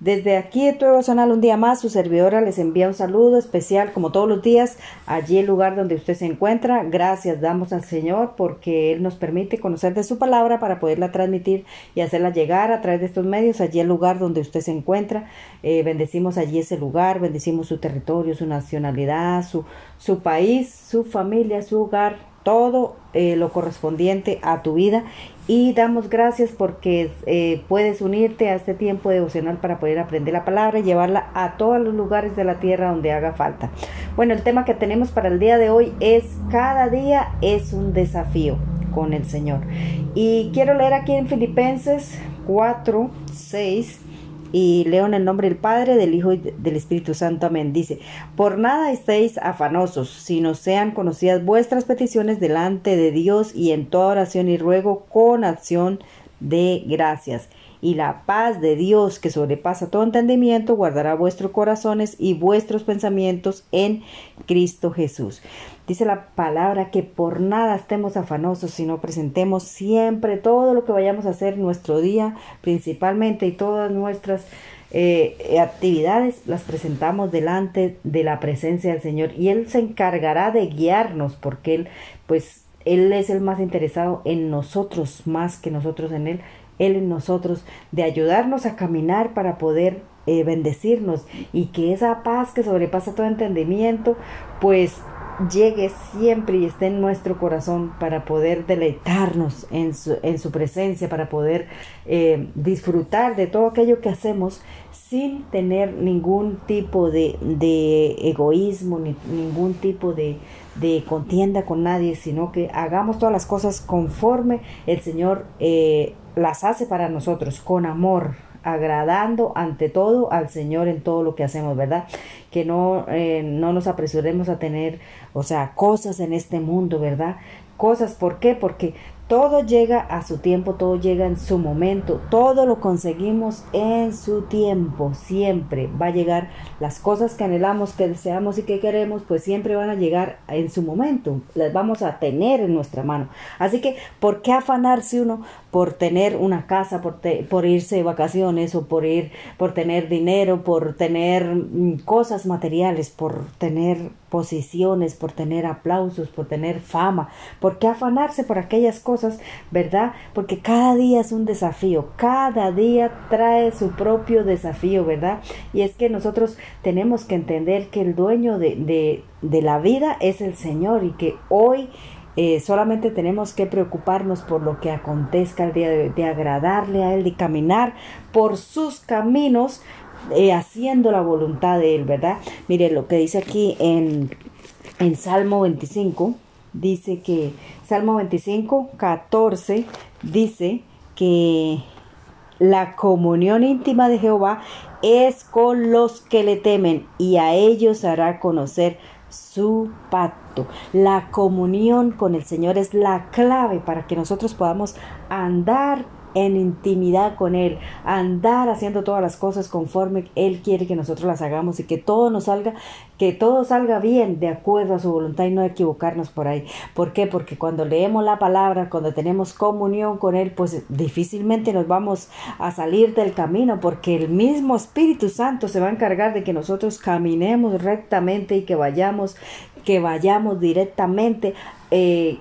Desde aquí de tu devocional un día más, su servidora les envía un saludo especial como todos los días, allí el lugar donde usted se encuentra. Gracias damos al Señor porque Él nos permite conocer de su palabra para poderla transmitir y hacerla llegar a través de estos medios, allí el lugar donde usted se encuentra. Eh, bendecimos allí ese lugar, bendecimos su territorio, su nacionalidad, su, su país, su familia, su hogar, todo eh, lo correspondiente a tu vida y damos gracias porque eh, puedes unirte a este tiempo devocional para poder aprender la palabra y llevarla a todos los lugares de la tierra donde haga falta. Bueno, el tema que tenemos para el día de hoy es cada día es un desafío con el Señor. Y quiero leer aquí en Filipenses 4, 6 y leo en el nombre del Padre, del Hijo y del Espíritu Santo. Amén. Dice, por nada estéis afanosos, sino sean conocidas vuestras peticiones delante de Dios y en toda oración y ruego con acción de gracias. Y la paz de Dios, que sobrepasa todo entendimiento, guardará vuestros corazones y vuestros pensamientos en Cristo Jesús. Dice la palabra que por nada estemos afanosos, sino presentemos siempre todo lo que vayamos a hacer nuestro día, principalmente y todas nuestras eh, actividades las presentamos delante de la presencia del Señor y Él se encargará de guiarnos porque Él, pues, Él es el más interesado en nosotros más que nosotros en Él, Él en nosotros, de ayudarnos a caminar para poder eh, bendecirnos y que esa paz que sobrepasa todo entendimiento, pues llegue siempre y esté en nuestro corazón para poder deleitarnos en su, en su presencia, para poder eh, disfrutar de todo aquello que hacemos sin tener ningún tipo de, de egoísmo, ni ningún tipo de, de, contienda con nadie, sino que hagamos todas las cosas conforme el Señor eh, las hace para nosotros, con amor, agradando ante todo al Señor en todo lo que hacemos, ¿verdad? Que no, eh, no nos apresuremos a tener, o sea, cosas en este mundo, ¿verdad? Cosas, ¿por qué? Porque todo llega a su tiempo, todo llega en su momento, todo lo conseguimos en su tiempo, siempre va a llegar las cosas que anhelamos, que deseamos y que queremos, pues siempre van a llegar en su momento, las vamos a tener en nuestra mano. Así que, ¿por qué afanarse uno por tener una casa, por, irse de vacaciones o por ir, por tener dinero, por tener mm, cosas materiales, por tener posiciones, por tener aplausos, por tener fama? ¿Por qué afanarse por aquellas cosas? ¿verdad? Porque cada día es un desafío, cada día trae su propio desafío, ¿verdad? Y es que nosotros tenemos que entender que el dueño de, la vida es el Señor y que hoy eh, solamente tenemos que preocuparnos por lo que acontezca el día de, de agradarle a Él, de caminar por sus caminos, eh, haciendo la voluntad de Él, ¿verdad? Mire lo que dice aquí en, en Salmo 25 dice que Salmo 25, 14 dice que la comunión íntima de Jehová es con los que le temen y a ellos hará conocer su pacto. La comunión con el Señor es la clave para que nosotros podamos andar en intimidad con Él, andar haciendo todas las cosas conforme Él quiere que nosotros las hagamos y que todo nos salga, que todo salga bien de acuerdo a su voluntad y no equivocarnos por ahí. ¿Por qué? Porque cuando leemos la palabra, cuando tenemos comunión con Él, pues difícilmente nos vamos a salir del camino porque el mismo Espíritu Santo se va a encargar de que nosotros caminemos rectamente y que vayamos, que vayamos directamente. Eh,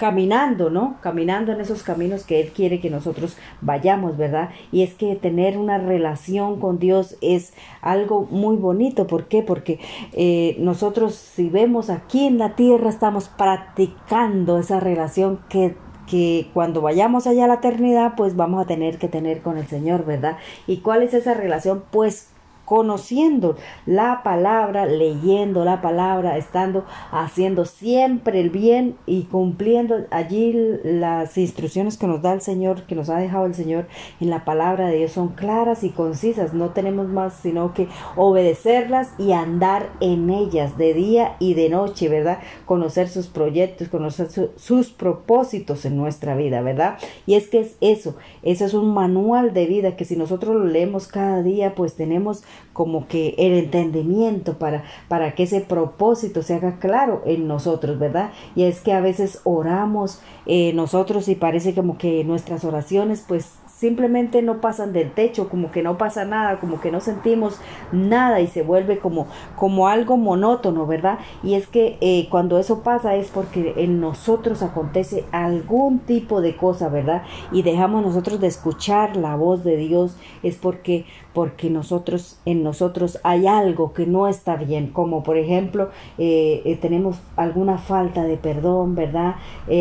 caminando, ¿no? Caminando en esos caminos que Él quiere que nosotros vayamos, ¿verdad? Y es que tener una relación con Dios es algo muy bonito. ¿Por qué? Porque eh, nosotros si vemos aquí en la tierra estamos practicando esa relación que que cuando vayamos allá a la eternidad, pues vamos a tener que tener con el Señor, ¿verdad? ¿Y cuál es esa relación? Pues conociendo la palabra, leyendo la palabra, estando haciendo siempre el bien y cumpliendo allí las instrucciones que nos da el Señor, que nos ha dejado el Señor en la palabra de Dios son claras y concisas, no tenemos más sino que obedecerlas y andar en ellas de día y de noche, ¿verdad? Conocer sus proyectos, conocer sus propósitos en nuestra vida, ¿verdad? Y es que es eso, eso es un manual de vida que si nosotros lo leemos cada día, pues tenemos como que el entendimiento para, para que ese propósito se haga claro en nosotros, ¿verdad? Y es que a veces oramos eh, nosotros y parece como que nuestras oraciones pues simplemente no pasan del techo, como que no pasa nada, como que no sentimos nada y se vuelve como, como algo monótono, ¿verdad? Y es que eh, cuando eso pasa es porque en nosotros acontece algún tipo de cosa, ¿verdad? Y dejamos nosotros de escuchar la voz de Dios, es porque porque nosotros en nosotros hay algo que no está bien, como por ejemplo eh, eh, tenemos alguna falta de perdón, ¿verdad?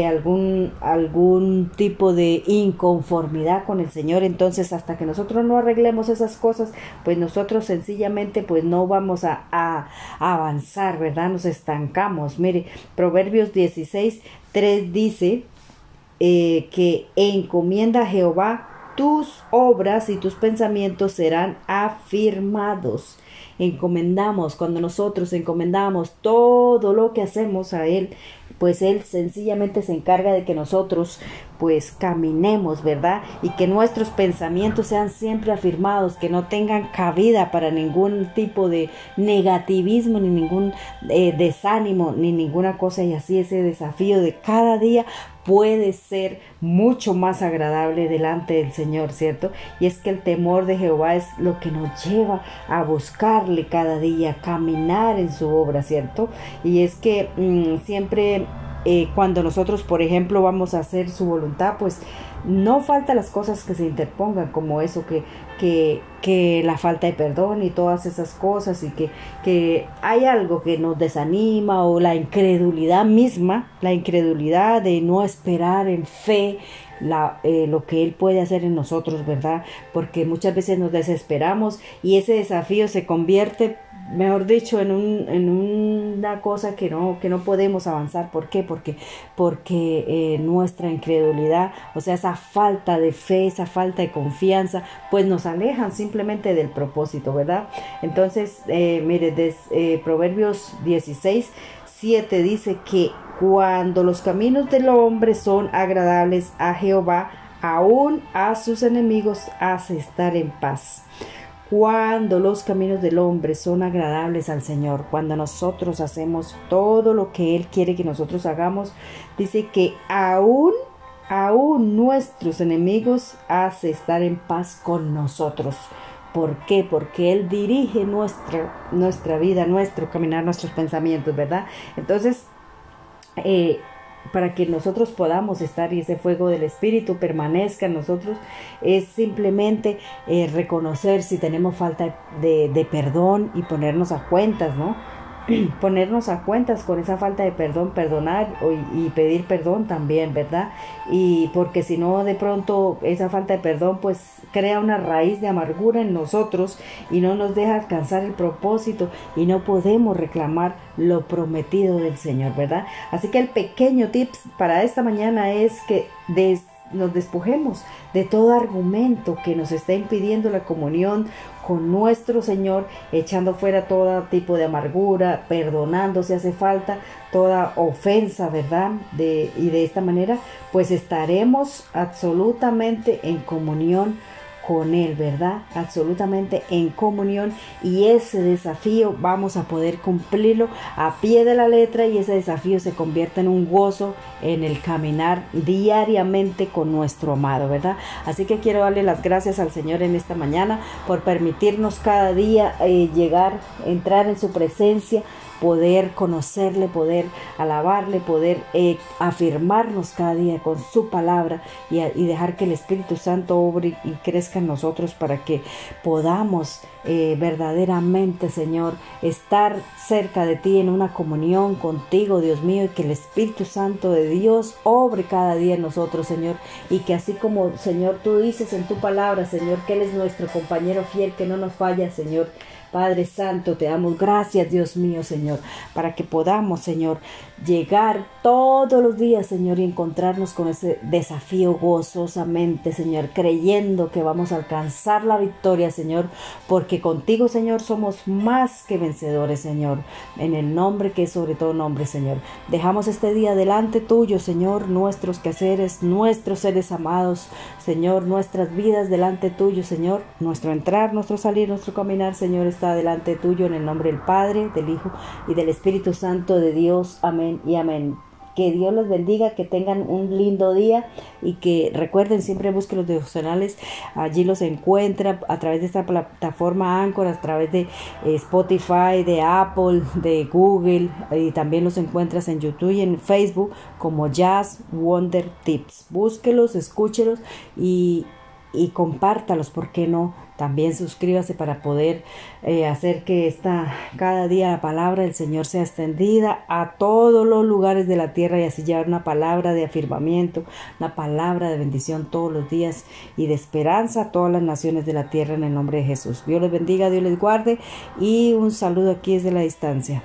Algún, algún tipo de inconformidad con el Señor, entonces hasta que nosotros no arreglemos esas cosas, pues nosotros sencillamente pues no vamos a, a, avanzar, ¿verdad? Nos estancamos. Mire, Proverbios 16, 3 dice que encomienda a Jehová tus obras y tus pensamientos serán afirmados. Encomendamos, cuando nosotros encomendamos todo lo que hacemos a Él, pues Él sencillamente se encarga de que nosotros pues caminemos, ¿verdad? Y que nuestros pensamientos sean siempre afirmados, que no tengan cabida para ningún tipo de negativismo, ni ningún eh, desánimo, ni ninguna cosa. Y así ese desafío de cada día puede ser mucho más agradable delante del Señor, ¿cierto? Y es que el temor de Jehová es lo que nos lleva a buscarle cada día, caminar en su obra, ¿cierto? Y es que mm, siempre eh, cuando nosotros, por ejemplo, vamos a hacer su voluntad, pues no falta las cosas que se interpongan, como eso que, que, que la falta de perdón y todas esas cosas, y que, que hay algo que nos desanima, o la incredulidad misma, la incredulidad de no esperar en fe eh, lo que Él puede hacer en nosotros, ¿verdad? Porque muchas veces nos desesperamos y ese desafío se convierte mejor dicho, en, un, en una cosa que no, que no podemos avanzar. ¿Por qué? Porque, porque eh, nuestra incredulidad, o sea, esa falta de fe, esa falta de confianza, pues nos alejan simplemente del propósito, ¿verdad? Entonces, eh, mire, des, eh, Proverbios 16, 7 dice que cuando los caminos del hombre son agradables a Jehová, aún a sus enemigos hace estar en paz cuando los caminos del hombre son agradables al Señor, cuando nosotros hacemos todo lo que Él quiere que nosotros hagamos, dice que aún, aún nuestros enemigos hace estar en paz con nosotros. ¿Por qué? Porque Él dirige nuestra, nuestra vida, nuestro caminar, nuestros pensamientos, ¿verdad? Entonces, eh, para que nosotros podamos estar y ese fuego del Espíritu permanezca en nosotros, es simplemente eh, reconocer si tenemos falta de, de perdón y ponernos a cuentas, ¿no? ponernos a cuentas con esa falta de perdón, perdonar y pedir perdón también, ¿verdad? Y porque si no, de pronto esa falta de perdón pues crea una raíz de amargura en nosotros y no nos deja alcanzar el propósito y no podemos reclamar lo prometido del Señor, ¿verdad? Así que el pequeño tips para esta mañana es que nos despojemos de todo argumento que nos está impidiendo la comunión con nuestro Señor, echando fuera todo tipo de amargura, perdonando si hace falta toda ofensa, ¿verdad? De, y de esta manera, pues estaremos absolutamente en comunión con Él, ¿verdad? Absolutamente en comunión y ese desafío vamos a poder cumplirlo a pie de la letra y ese desafío se convierte en un gozo en el caminar diariamente con nuestro amado, ¿verdad? Así que quiero darle las gracias al Señor en esta mañana por permitirnos cada día eh, llegar, entrar en su presencia, poder conocerle, poder alabarle, poder eh, afirmarnos cada día con su palabra y, dejar que el Espíritu Santo obre y crezca en nosotros para que podamos eh, verdaderamente, Señor, estar cerca de ti en una comunión contigo, Dios mío, y que el Espíritu Santo de Dios obre cada día en nosotros, Señor, y que así como, Señor, tú dices en tu palabra, Señor, que Él es nuestro compañero fiel, que no nos falla, Señor, Padre Santo, te damos gracias, Dios mío, Señor, para que podamos, Señor, llegar todos los días, Señor, y encontrarnos con ese desafío gozosamente, Señor, creyendo que vamos a alcanzar la victoria, Señor, porque contigo, Señor, somos más que vencedores, Señor, en el nombre que es sobre todo nombre, Señor. Dejamos este día delante tuyo, Señor, nuestros quehaceres, nuestros seres amados, Señor, nuestras vidas delante tuyo, Señor, nuestro entrar, nuestro salir, nuestro caminar, Señor, está delante tuyo en el nombre del Padre, del Hijo y del Espíritu Santo de Dios. Amén y amén. Que Dios los bendiga, que tengan un lindo día y que recuerden siempre busquen los devocionales, allí los encuentra a través de esta plataforma Anchor, a través de eh, Spotify, de Apple, de Google y también los encuentras en YouTube y en Facebook como Jazz Wonder Tips. Búsquelos, escúchelos y, y compártalos, ¿por qué no? También suscríbase para poder eh, hacer que esta, cada día la palabra del Señor sea extendida a todos los lugares de la tierra y así llevar una palabra de afirmamiento, una palabra de bendición todos los días y de esperanza a todas las naciones de la tierra en el nombre de Jesús. Dios les bendiga, Dios les guarde y un saludo aquí desde la distancia.